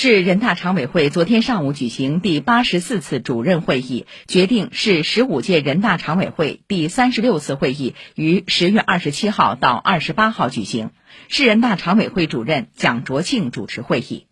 市人大常委会昨天上午举行第八十四次主任会议决定市十五届人大常委会第三十六次会议于十月二十七号到二十八号举行。市人大常委会主任蒋卓庆主持会议。